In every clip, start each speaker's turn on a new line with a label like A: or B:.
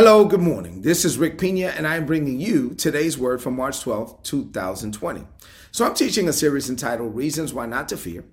A: Hello, good morning. This is Rick Pina, and I am bringing you today's word from March 12, 2020. So, I'm teaching a series entitled Reasons Why Not to Fear,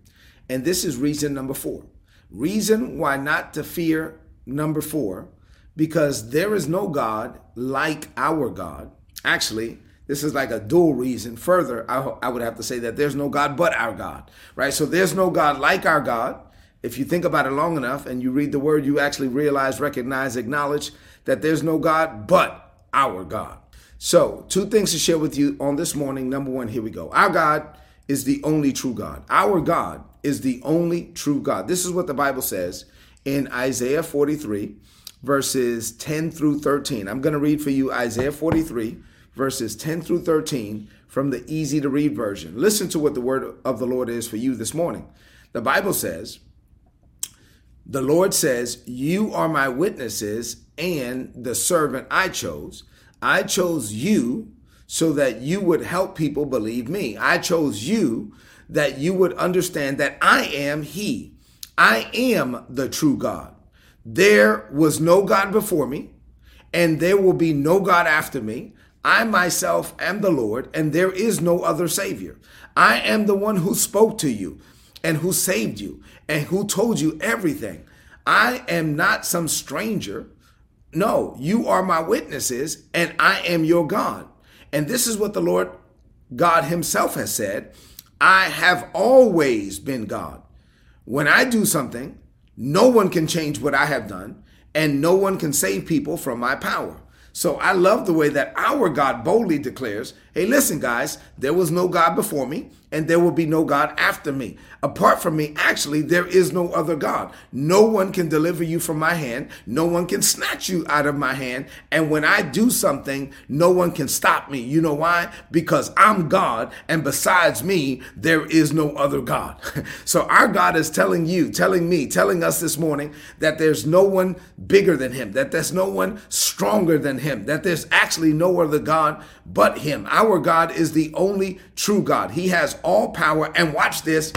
A: and this is reason number four. Reason why not to fear number four, because there is no God like our God. Actually, this is like a dual reason. Further, I, I would have to say that there's no God but our God, right? So, there's no God like our God. If you think about it long enough and you read the word, you actually realize, recognize, acknowledge that there's no God but our God. So, two things to share with you on this morning. Number one, here we go. Our God is the only true God. Our God is the only true God. This is what the Bible says in Isaiah 43, verses 10 through 13. I'm going to read for you Isaiah 43, verses 10 through 13 from the easy to read version. Listen to what the word of the Lord is for you this morning. The Bible says, the Lord says, You are my witnesses and the servant I chose. I chose you so that you would help people believe me. I chose you that you would understand that I am He. I am the true God. There was no God before me, and there will be no God after me. I myself am the Lord, and there is no other Savior. I am the one who spoke to you and who saved you and who told you everything. I am not some stranger. No, you are my witnesses and I am your God. And this is what the Lord God Himself has said I have always been God. When I do something, no one can change what I have done, and no one can save people from my power. So I love the way that our God boldly declares, hey, listen, guys, there was no God before me, and there will be no God after me. Apart from me, actually, there is no other God. No one can deliver you from my hand. No one can snatch you out of my hand. And when I do something, no one can stop me. You know why? Because I'm God, and besides me, there is no other God. so our God is telling you, telling me, telling us this morning that there's no one bigger than him, that there's no one stronger than him, that there's actually no other God but him. Our God is the only true God. He has all power. And watch this.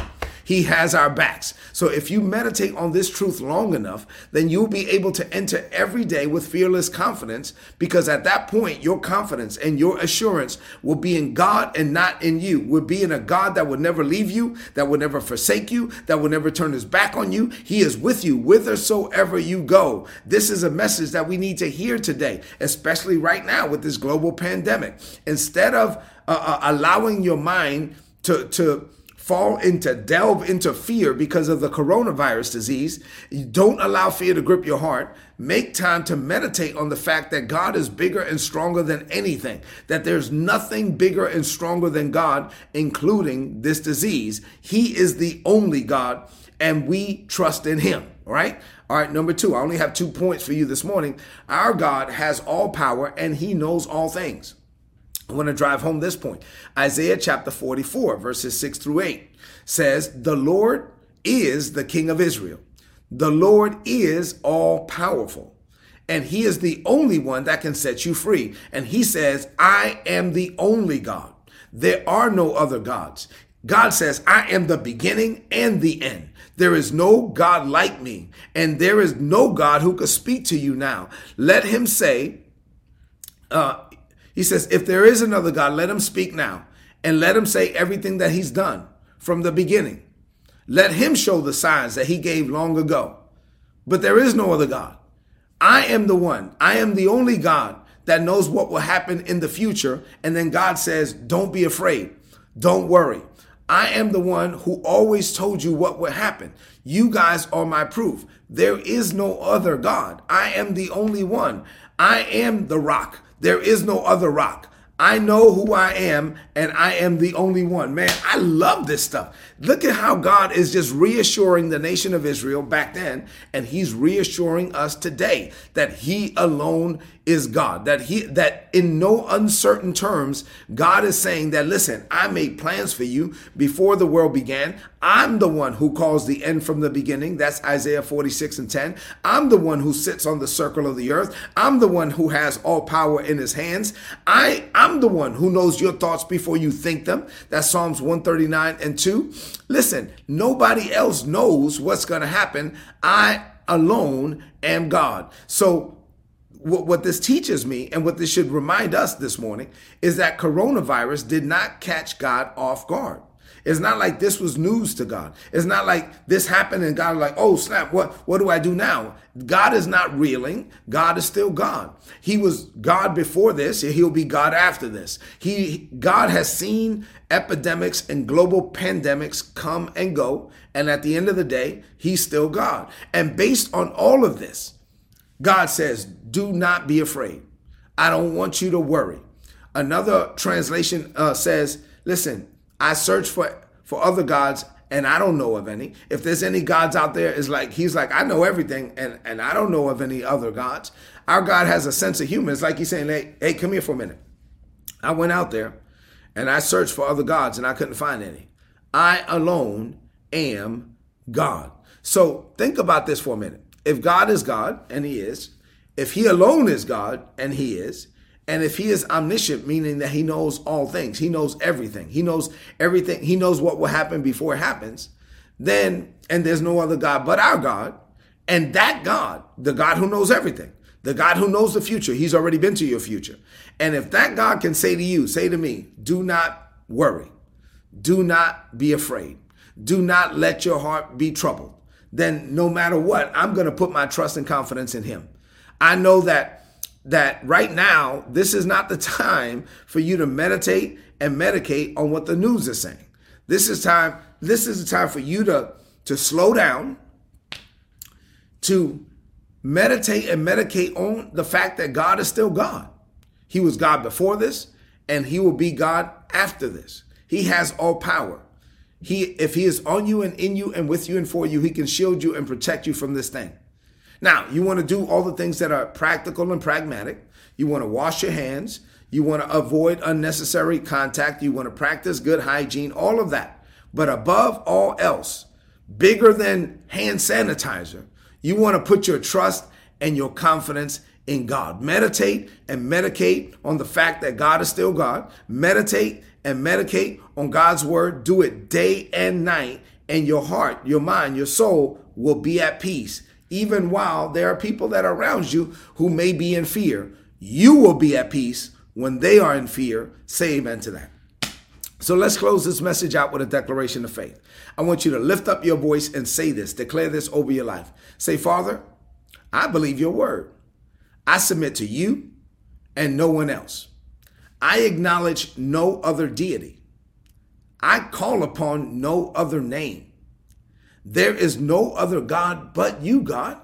A: He has our backs. So if you meditate on this truth long enough, then you'll be able to enter every day with fearless confidence because at that point, your confidence and your assurance will be in God and not in you. Will be in a God that will never leave you, that will never forsake you, that will never turn his back on you. He is with you whithersoever you go. This is a message that we need to hear today, especially right now with this global pandemic. Instead of uh, uh, allowing your mind to, to fall into delve into fear because of the coronavirus disease. Don't allow fear to grip your heart. Make time to meditate on the fact that God is bigger and stronger than anything, that there's nothing bigger and stronger than God, including this disease. He is the only God, and we trust in Him. All right. All right. Number two, I only have two points for you this morning. Our God has all power and He knows all things. I want to drive home this point. Isaiah chapter 44, verses 6 through 8 says, The Lord is the King of Israel. The Lord is all powerful. And he is the only one that can set you free. And he says, I am the only God. There are no other gods. God says, I am the beginning and the end. There is no God like me, and there is no God who could speak to you now. Let him say, uh, he says, If there is another God, let him speak now and let him say everything that he's done from the beginning. Let him show the signs that he gave long ago. But there is no other God. I am the one, I am the only God that knows what will happen in the future. And then God says, Don't be afraid, don't worry. I am the one who always told you what would happen. You guys are my proof. There is no other God. I am the only one. I am the rock. There is no other rock. I know who I am and I am the only one. Man, I love this stuff. Look at how God is just reassuring the nation of Israel back then, and He's reassuring us today that He alone is God. That He that in no uncertain terms, God is saying that listen, I made plans for you before the world began. I'm the one who calls the end from the beginning. That's Isaiah 46 and 10. I'm the one who sits on the circle of the earth. I'm the one who has all power in his hands. I, I'm the one who knows your thoughts before you think them. That's Psalms 139 and 2. Listen, nobody else knows what's going to happen. I alone am God. So what, what this teaches me and what this should remind us this morning is that coronavirus did not catch God off guard. It's not like this was news to God. It's not like this happened and God like, oh snap, what what do I do now? God is not reeling. God is still God. He was God before this, he'll be God after this. He God has seen epidemics and global pandemics come and go, and at the end of the day, he's still God. And based on all of this, God says, do not be afraid. I don't want you to worry. Another translation uh, says, listen, I search for for other gods and I don't know of any. If there's any gods out there, it's like he's like, I know everything and, and I don't know of any other gods. Our God has a sense of humor. It's like he's saying, Hey, hey, come here for a minute. I went out there and I searched for other gods and I couldn't find any. I alone am God. So think about this for a minute. If God is God, and he is, if he alone is God, and he is, and if he is omniscient, meaning that he knows all things, he knows everything, he knows everything, he knows what will happen before it happens, then, and there's no other God but our God, and that God, the God who knows everything, the God who knows the future, he's already been to your future. And if that God can say to you, say to me, do not worry, do not be afraid, do not let your heart be troubled, then no matter what, I'm going to put my trust and confidence in him. I know that that right now, this is not the time for you to meditate and medicate on what the news is saying. This is time, this is the time for you to, to slow down, to meditate and medicate on the fact that God is still God. He was God before this, and he will be God after this. He has all power. He, if he is on you and in you and with you and for you, he can shield you and protect you from this thing. Now, you want to do all the things that are practical and pragmatic. You want to wash your hands. You want to avoid unnecessary contact. You want to practice good hygiene, all of that. But above all else, bigger than hand sanitizer, you want to put your trust and your confidence in God. Meditate and medicate on the fact that God is still God. Meditate and medicate on God's word. Do it day and night, and your heart, your mind, your soul will be at peace even while there are people that are around you who may be in fear. You will be at peace when they are in fear. Say amen to that. So let's close this message out with a declaration of faith. I want you to lift up your voice and say this, declare this over your life. Say, Father, I believe your word. I submit to you and no one else. I acknowledge no other deity. I call upon no other name. There is no other God but you, God.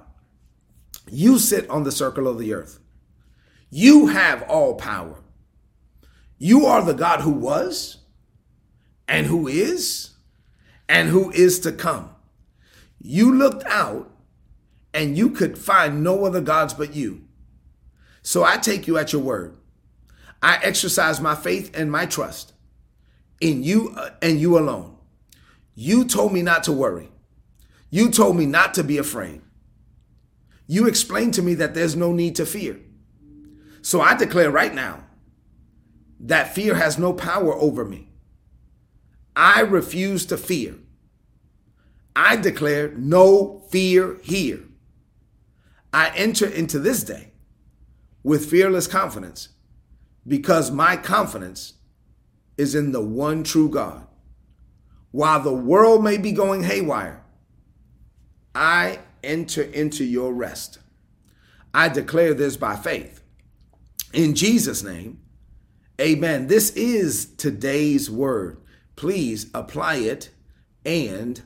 A: You sit on the circle of the earth. You have all power. You are the God who was and who is and who is to come. You looked out and you could find no other gods but you. So I take you at your word. I exercise my faith and my trust in you uh, and you alone. You told me not to worry. You told me not to be afraid. You explained to me that there's no need to fear. So I declare right now that fear has no power over me. I refuse to fear. I declare no fear here. I enter into this day with fearless confidence because my confidence is in the one true God. While the world may be going haywire, I enter into your rest. I declare this by faith. In Jesus' name, amen. This is today's word. Please apply it and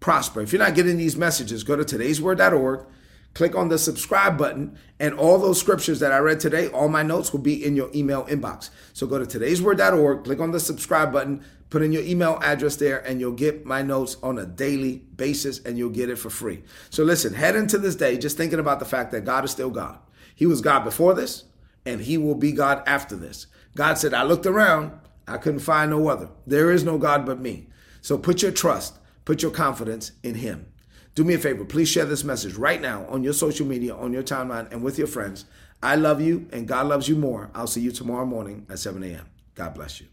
A: prosper. If you're not getting these messages, go to today'sword.org, click on the subscribe button, and all those scriptures that I read today, all my notes will be in your email inbox. So go to today'sword.org, click on the subscribe button, Put in your email address there and you'll get my notes on a daily basis and you'll get it for free. So listen, head into this day just thinking about the fact that God is still God. He was God before this and he will be God after this. God said, I looked around, I couldn't find no other. There is no God but me. So put your trust, put your confidence in him. Do me a favor, please share this message right now on your social media, on your timeline, and with your friends. I love you and God loves you more. I'll see you tomorrow morning at 7 a.m. God bless you.